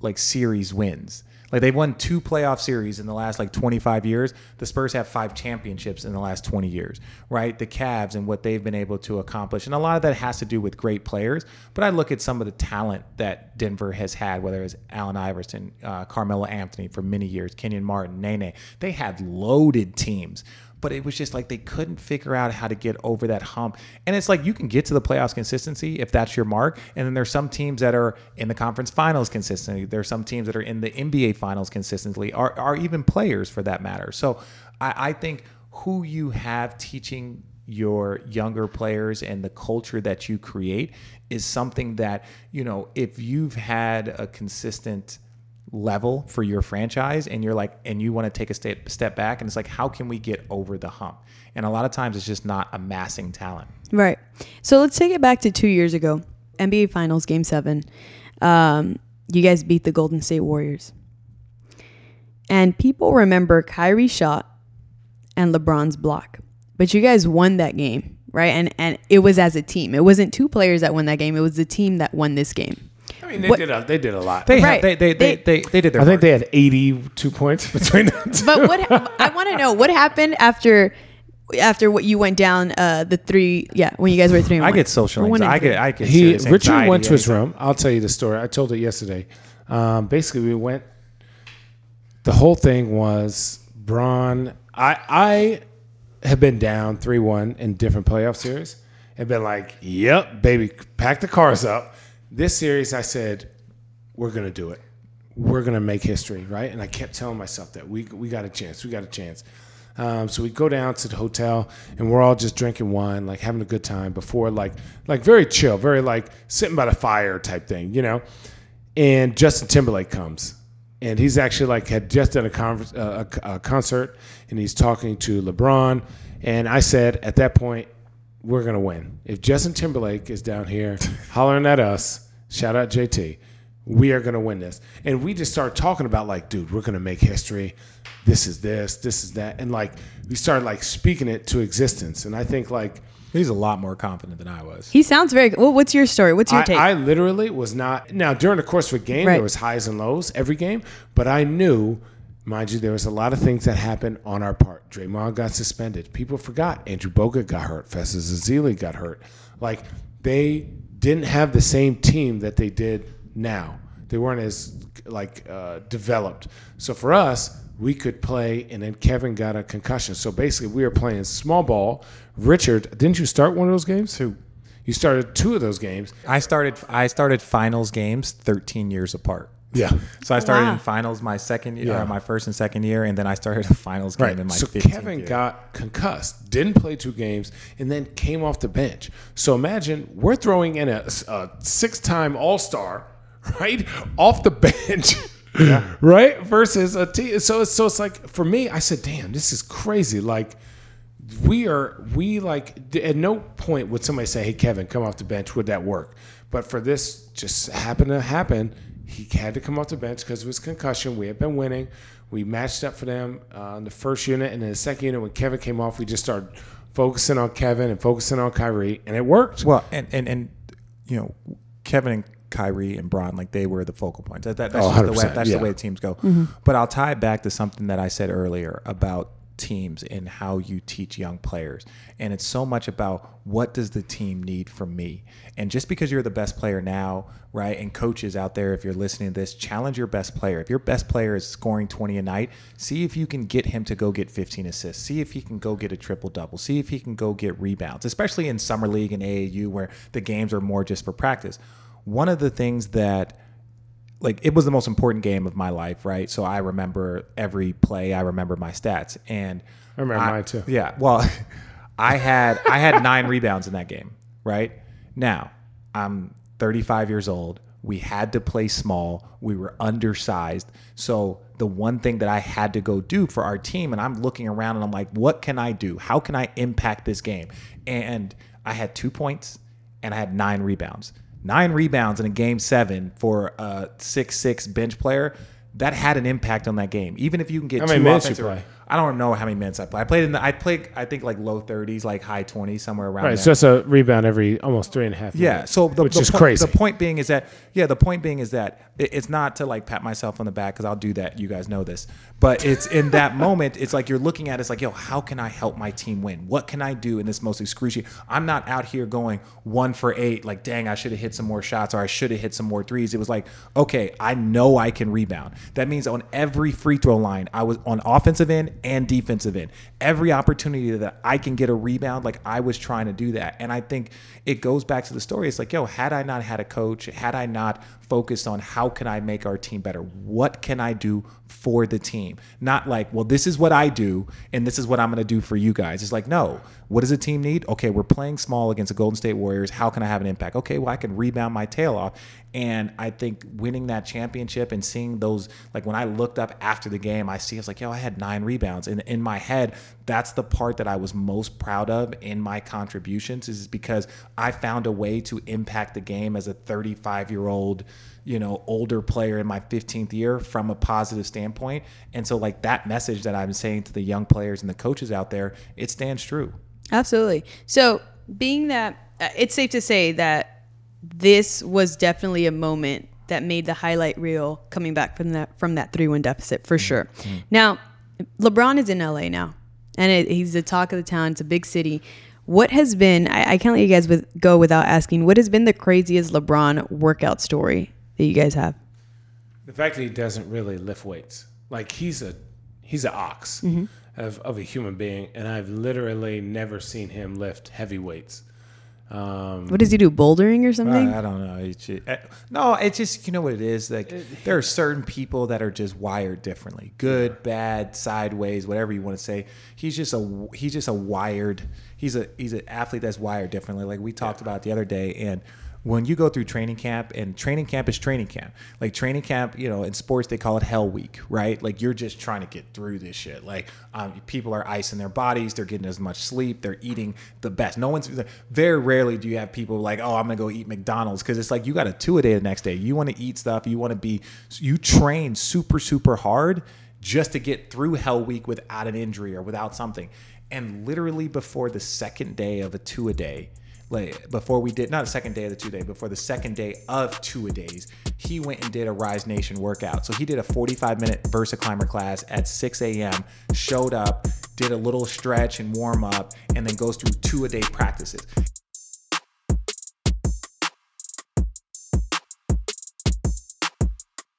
like series wins. Like they've won two playoff series in the last like 25 years. The Spurs have five championships in the last 20 years, right? The Cavs and what they've been able to accomplish. And a lot of that has to do with great players. But I look at some of the talent that Denver has had, whether it's Allen Iverson, uh, Carmelo Anthony for many years, Kenyon Martin, Nene. They had loaded teams but it was just like they couldn't figure out how to get over that hump. And it's like you can get to the playoffs consistency if that's your mark. And then there's some teams that are in the conference finals consistently. There's some teams that are in the NBA finals consistently, or, or even players for that matter. So I, I think who you have teaching your younger players and the culture that you create is something that, you know, if you've had a consistent level for your franchise and you're like and you want to take a step step back and it's like how can we get over the hump and a lot of times it's just not amassing talent Right. So let's take it back to two years ago, NBA Finals, Game Seven. Um, you guys beat the Golden State Warriors, And people remember Kyrie shot and LeBron's block. But you guys won that game, right? And and it was as a team. It wasn't two players that won that game. It was the team that won this game. I mean, they What- did a, they did a lot. They, Right. they, they, they, They- they, they did their I think they had 82 points between them. two. But what I want to know what happened after after what you went down uh the three yeah when you guys were three and I one. get social Or one anxiety. I get I get he Richard anxiety, went to his room. I'll tell you the story. I told it yesterday. Um, basically, we went. The whole thing was Bron. I I have been down three one in different playoff series and been like, "Yep, baby, pack the cars up." This series, I said, "We're gonna do it. We're gonna make history, right?" And I kept telling myself that we we got a chance. We got a chance. Um, so we go down to the hotel and we're all just drinking wine, like having a good time before, like like very chill, very like sitting by the fire type thing, you know. And Justin Timberlake comes, and he's actually like had just done a, conference, uh, a, a concert, and he's talking to LeBron. And I said at that point, we're gonna win. If Justin Timberlake is down here hollering at us, shout out JT, we are gonna win this. And we just started talking about like, dude, we're gonna make history. This is this, this is that, and like we started like speaking it to existence. And I think like He's a lot more confident than I was. He sounds very well, what's your story? What's your I, take? I literally was not. Now during the course of a game, Right. there was highs and lows every game, but I knew, mind you, there was a lot of things that happened on our part. Draymond got suspended. People forgot. Andrew Bogut got hurt. Festus Ezeli got hurt. Like they didn't have the same team that they did now. They weren't as like uh, developed. So for us, we could play, and then Kevin got a concussion. So basically, we were playing small ball. Richard, didn't you start one of those games? Two. You started two of those games. I started I started finals games 13 years apart. Yeah. So I started Wow. in finals my second year, Yeah. my first and second year, and then I started a finals game Right. in my So 15th Kevin year. got concussed, didn't play two games, and then came off the bench. So imagine we're throwing in a, a six-time All-Star, right, off the bench, right, versus a team. So it's so it's like for me, I said, "Damn, this is crazy." Like we are we like at no point would somebody say hey kevin come off the bench would that work but for this just happened to happen he had to come off the bench because it was concussion we had been winning we matched up for them uh, in the first unit and then the second unit when kevin came off we just started focusing on kevin and focusing on kyrie and it worked Well, and and and you know, Kevin and Kyrie and Bron, like they were the focal points. That, that, that's Oh, just the way 100%, that's yeah. the way teams go. But I'll tie it back to something that I said earlier about teams and how you teach young players. And it's so much about what does the team need from me? And just because you're the best player now, right? And coaches out there, if you're listening to this, challenge your best player. If your best player is scoring 20 a night, see if you can get him to go get 15 assists. See if he can go get a triple double. See if he can go get rebounds, especially in summer league and AAU where the games are more just for practice. One of the things that like it was the most important game of my life, right? So I remember every play, I remember my stats, and I remember mine too. Yeah, well, I had I had nine rebounds in that game, right? Now I'm 35 years old. We had to play small. We were undersized. So the one thing that I had to go do for our team, and I'm looking around and I'm like, what can I do? How can I impact this game? And I had two points and I had nine rebounds. Nine rebounds in a game seven for a six six bench player. That had an impact on that game. Even if you can get How many two minutes you offensive- play? I don't know how many minutes I play. I played in the, I played I think like low 30s, like high 20s, somewhere around right there. so it's a rebound every almost three and a half Yeah. So the, which the is point, crazy The point being is that yeah, the point being is that it- it's not to like pat myself on the back because I'll do that. You guys know this, but it's in that moment. It's like you're looking at it, it's like yo, how can I help my team win? What can I do in this most excruciating? I'm not out here going one for eight. Like dang, I should have hit some more shots or I should have hit some more threes. It was like okay, I know I can rebound. That means on every free throw line, I was on offensive end and defensive end. Every opportunity that I can get a rebound, like I was trying to do that. And I think it goes back to the story. It's like, yo, had I not had a coach, had I not focused on how can I make our team better? What can I do for the team? Not like, well, this is what I do and this is what I'm going to do for you guys. It's like, no, what does a team need? Okay, we're playing small against the Golden State Warriors. How can I have an impact? Okay, well, I can rebound my tail off. And I think winning that championship and seeing those, like when I looked up after the game, I see, I was like, yo, I had nine rebounds. And in my head, that's the part that I was most proud of in my contributions is because I found a way to impact the game as a 35 year old, you know, older player in my 15th year from a positive standpoint. And so like that message that I'm saying to the young players and the coaches out there, it stands true. Absolutely. So, being that uh, it's safe to say that this was definitely a moment that made the highlight reel coming back from that from that three one deficit for sure. Now, LeBron is in LA now, and it, he's the talk of the town. It's a big city. What has been? I, I can't let you guys with, go without asking. What has been the craziest LeBron workout story that you guys have? The fact that he doesn't really lift weights, like he's a he's an ox mm-hmm. of, of a human being, and I've literally never seen him lift heavy weights. Um, What does he do? Bouldering or something? I don't know. It's ju- eh, no, it's just you know what it is. Like there are certain people that are just wired differently. Good, bad, sideways, whatever you want to say. He's just a he's just a wired. He's a he's an athlete that's wired differently. Like we talked about the other day, and when you go through training camp, and training camp is training camp. Like training camp, you know, in sports they call it hell week, right? Like you're just trying to get through this shit. Like um, people are icing their bodies, they're getting as much sleep, they're eating the best. No one's very rarely do you have people like, oh, I'm gonna go eat McDonald's because it's like you got a two a day the next day. You want to eat stuff, you want to be, you train super super hard just to get through hell week without an injury or without something. And literally before the second day of a two a day, like before we did not the second day of the two day, before the second day of two a days, he went and did a Rise Nation workout. So he did a 45 minute Versa Climber class at 6 a.m. Showed up, did a little stretch and warm up, and then goes through two a day practices.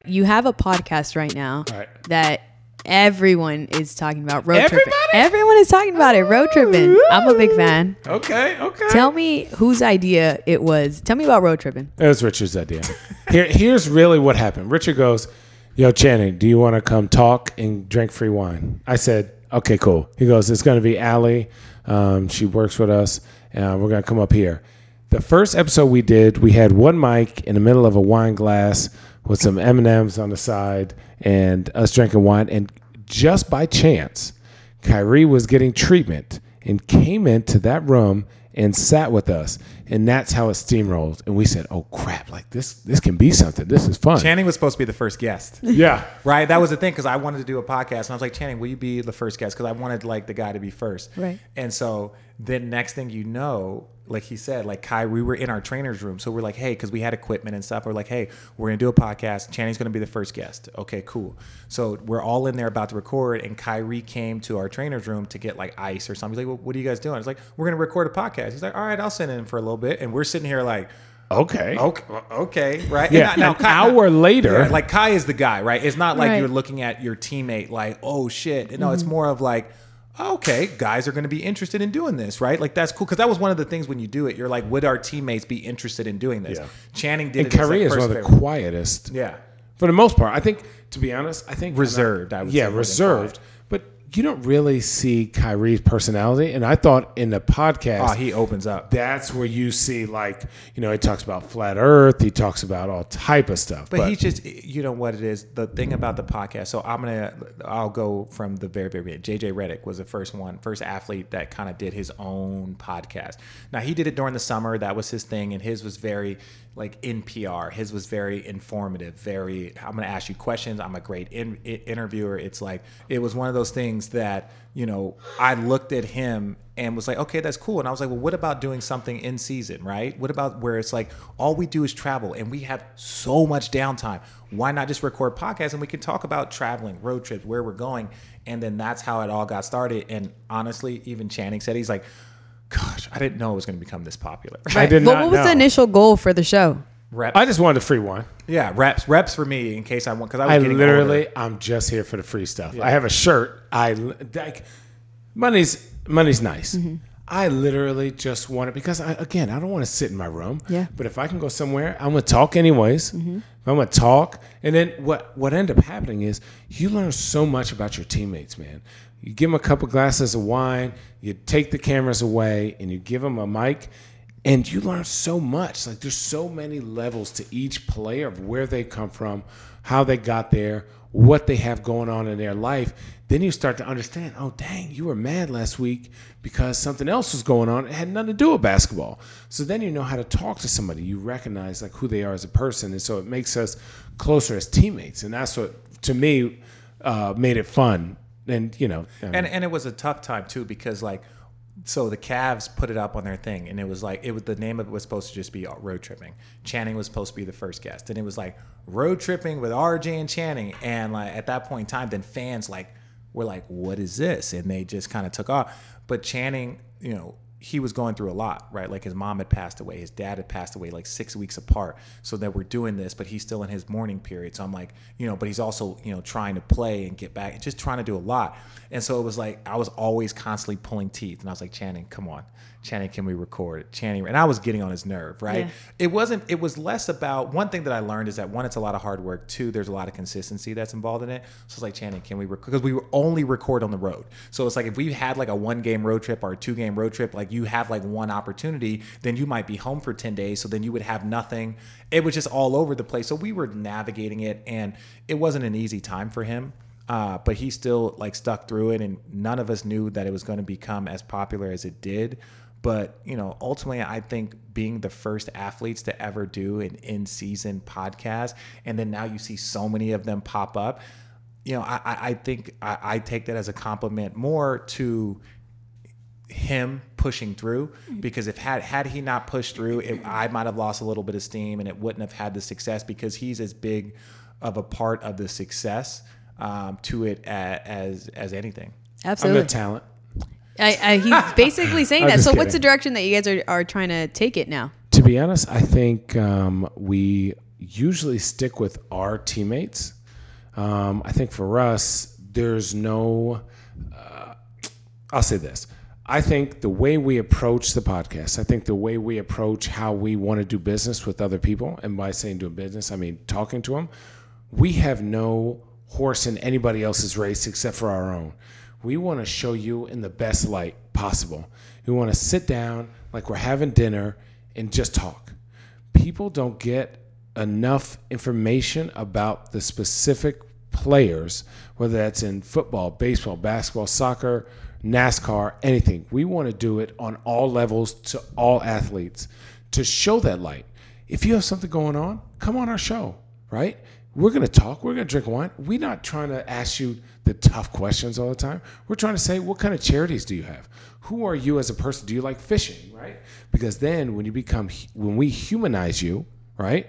you have a podcast right now Right. that everyone is talking about Road Trippin'. Everyone is talking about it. Road Trippin'. I'm a big fan. okay, okay. Tell me whose idea it was. Tell me about Road Trippin'. It was Richard's idea. Here, here's really what happened. Richard goes, "Yo, Channing, do you want to come talk and drink free wine?" I said, "Okay, cool." He goes, "It's going to be Allie. Um, she works with us, and we're going to come up here." The first episode we did, we had one mic in the middle of a wine glass with some M and M's on the side, and us drinking wine. And just by chance, Kyrie was getting treatment and came into that room and sat with us. And that's how it steamrolled. And we said, "Oh crap! Like this, this can be something. This is fun." Channing was supposed to be the first guest. yeah, Right, that was the thing because I wanted to do a podcast, and I was like, Channing, will you be the first guest? Because I wanted like the guy to be first. Right. And so then next thing you know, like he said, like Kai, we were in our trainer's room, so we're like, hey, because we had equipment and stuff. We're like, hey, we're gonna do a podcast. Channing's gonna be the first guest. Okay, cool. So we're all in there about to record, and Kyrie came to our trainer's room to get like ice or something. He's like, well, what are you guys doing? It's like, we're gonna record a podcast. He's like, all right, I'll sit in for a little bit, and we're sitting here like. okay, Okay, okay, right? Yeah, And now- an hour later- Yeah, like Kai is the guy, right? It's not like Right. you're looking at your teammate like, oh shit. No, it's mm-hmm. more of like, okay, guys are going to be interested in doing this, right? Like that's cool because that was one of the things when you do it, you're like, would our teammates be interested in doing this? Yeah. Channing did And it. as, Kyrie like, is one first of the quietest. Yeah. for the most part. I think, to be honest, I think Reserved, I would yeah, say, more than reserved. But you don't really see Kyrie's personality. And I thought in the podcast, Oh, he opens up. that's where you see like you know he talks about flat Earth. He talks about all type of stuff. But, he's just, you know what it is. The thing about the podcast. So I'm gonna, I'll go from the very, very beginning. JJ Redick was the first one, first athlete that kind of did his own podcast. Now he did it during the summer. That was his thing, and his was very like in PR. His was very informative. Very, I'm gonna ask you questions. I'm a great in, i- interviewer. It's like it was one of those things that you know I looked at him and was like, okay, that's cool. And I was like, well, what about doing something in season, right? What about where it's like all we do is travel and we have so much downtime? Why not just record podcasts and we can talk about traveling, road trips, where we're going? And then that's how it all got started. And honestly, even Channing said, he's like, gosh, I didn't know it was going to become this popular. I did But not But what was the initial goal for the show? Reps. I just wanted a free one. yeah, reps, reps for me in case I want, because I was I literally, older. I'm just here for the free stuff. I have a shirt. I like money's money's nice. Mm-hmm. I literally just want it because I, again, I don't want to sit in my room. Yeah. Mm-hmm. But if I can go somewhere, I'm gonna talk anyways. I'm gonna talk, and then what? What end up happening is you learn so much about your teammates, man. You give them a couple glasses of wine, you take the cameras away, and you give them a mic, and you learn so much. Like there's so many levels to each player of where they come from, how they got there, what they have going on in their life, then you start to understand, oh, dang, you were mad last week because something else was going on. It had nothing to do with basketball. So then you know how to talk to somebody. You recognize like who they are as a person. And so it makes us closer as teammates. And that's what, to me, uh, made it fun. And, you know, I mean, and and it was a tough time too because like so the Cavs put it up on their thing and it was like it was the name of it was supposed to just be uh, Road Trippin'. Channing was supposed to be the first guest and it was like Road Trippin' with RJ and Channing and like at that point in time then fans like were like what is this and they just kind of took off. But Channing, you know, he was going through a lot, right? Like his mom had passed away, his dad had passed away like six weeks apart. So that we're doing this, but he's still in his mourning period. So I'm like, you know, but he's also, you know, trying to play and get back, just trying to do a lot. And so it was like I was always constantly pulling teeth, and I was like, Channing, come on, Channing, can we record? Channing, and I was getting on his nerve, right? Yeah. It wasn't. It was less about one thing that I learned is that one, it's a lot of hard work. Two, there's a lot of consistency that's involved in it. So it's like Channing, can we record? Because we only record on the road. So it's like if we had like a one game road trip or a two game road trip, like you have like one opportunity, then you might be home for ten days. So then you would have nothing. It was just all over the place. So we were navigating it, and it wasn't an easy time for him. Uh, but he still like stuck through it, and none of us knew that it was going to become as popular as it did. But you know, ultimately, I think being the first athletes to ever do an in-season podcast, and then now you see so many of them pop up. You know, I, I I think I, I take that as a compliment more to him pushing through because if had had he not pushed through it, I might have lost a little bit of steam and it wouldn't have had the success because he's as big of a part of the success um, to it a- as as anything. I'm Absolutely. the talent. I, I, he's basically saying that. So, what's the direction that you guys are, are trying to take it now? To be honest, I think um, we usually stick with our teammates. Um, I think for us, there's no. Uh, I'll say this. I think the way we approach the podcast, I think the way we approach how we want to do business with other people, and by saying doing business, I mean talking to them, we have no horse in anybody else's race except for our own. We want to show you in the best light possible. We want to sit down like we're having dinner and just talk. People don't get enough information about the specific players, whether that's in football, baseball, basketball, soccer, NASCAR, anything. We want to do it on all levels to all athletes to show that light. If you have something going on, come on our show, right? We're going to talk. We're going to drink wine. We're not trying to ask you the tough questions all the time. We're trying to say, what kind of charities do you have? Who are you as a person? Do you like fishing, right? Because then when you become, when we humanize you, right?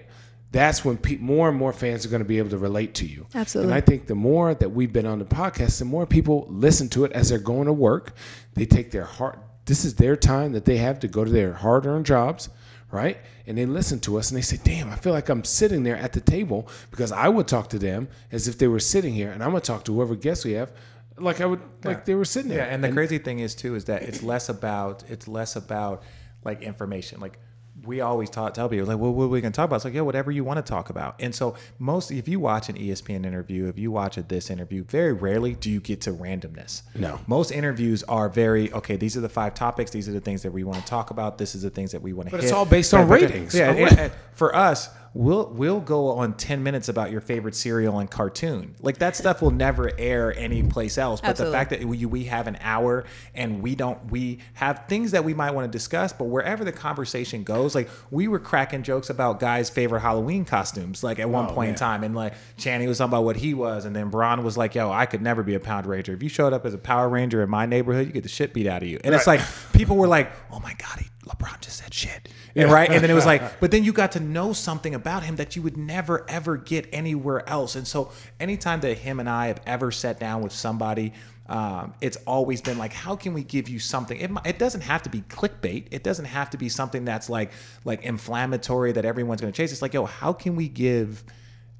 That's when pe- more and more fans are going to be able to relate to you. Absolutely. And I think the more that we've been on the podcast, the more people listen to it as they're going to work. They take their heart. This is their time that they have to go to their hard-earned jobs, right? And they listen to us and they say, "Damn, I feel like I'm sitting there at the table because I would talk to them as if they were sitting here, and I'm gonna talk to whoever guests we have, like I would, like they were sitting there." Yeah, and the crazy thing is too is that it's less about it's less about like information. Like we always talk, tell people like, well, what are we gonna talk about? It's like, yeah, whatever you want to talk about. And so most, if you watch an ESPN interview, if you watch a this interview, very rarely do you get to randomness. No. most interviews are very okay. These are the five topics. These are the things that we want to talk about. This is the things that we want to. But hit. it's all based on but- ratings. Yeah, and- and for us. We'll we'll go on ten minutes about your favorite cereal and cartoon. Like that stuff will never air anyplace else. But Absolutely. the fact that we, we have an hour and we don't we have things that we might want to discuss but wherever the conversation goes like we were cracking jokes about guys favorite halloween costumes like at one Oh, point in time and like channing was talking about what he was and then Bron was like yo i could never be a pound ranger if you showed up as a power ranger in my neighborhood you get the shit beat out of you and it's like people were like oh my god he, lebron just said shit. And right? And then it was like but then you got to know something about him that you would never ever get anywhere else. And so anytime that him and i have ever sat down with somebody um, it's always been like how can we give you something? It, it doesn't have to be clickbait. It doesn't have to be something that's like like inflammatory that everyone's going to chase. It's like yo how can we give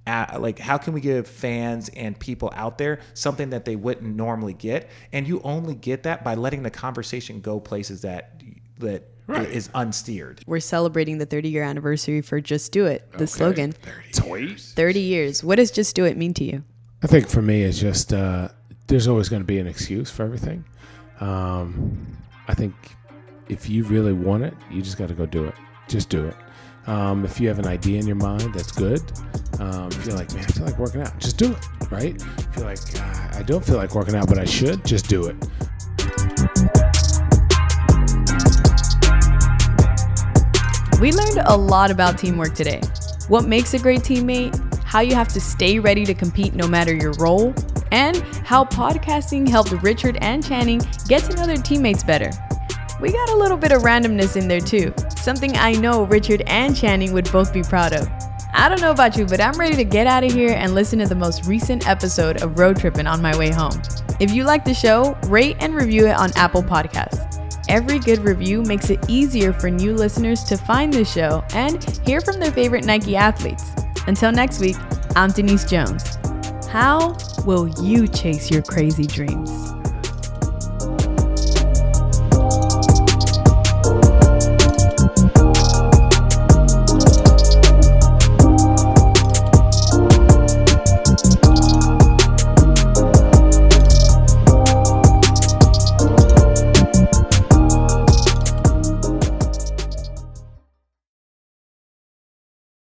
uh, like how can we give fans and people out there something that they wouldn't normally get? And you only get that by letting the conversation go places that that Right. is unsteered We're celebrating the 30 year anniversary for Just Do It, the slogan. Sweet. 30 years. What does Just Do It mean to you? I think for me, it's just uh, there's always going to be an excuse for everything. Um, I think if you really want it, you just got to go do it. Just do it. Um, if you have an idea in your mind that's good, Um, you're like, man, I feel like working out. Just do it, right? If You feel like uh, I don't feel like working out, but I should. Just do it. We learned a lot about teamwork today. What makes a great teammate, how you have to stay ready to compete no matter your role, and how podcasting helped Richard and Channing get to know their teammates better. We got a little bit of randomness in there too, something I know Richard and Channing would both be proud of. I don't know about you, but I'm ready to get out of here and listen to the most recent episode of Road Trippin' on my way home. If you like the show, rate and review it on Apple Podcasts. Every good review makes it easier for new listeners to find the show and hear from their favorite Nike athletes. Until next week, I'm Denise Jones. How will you chase your crazy dreams?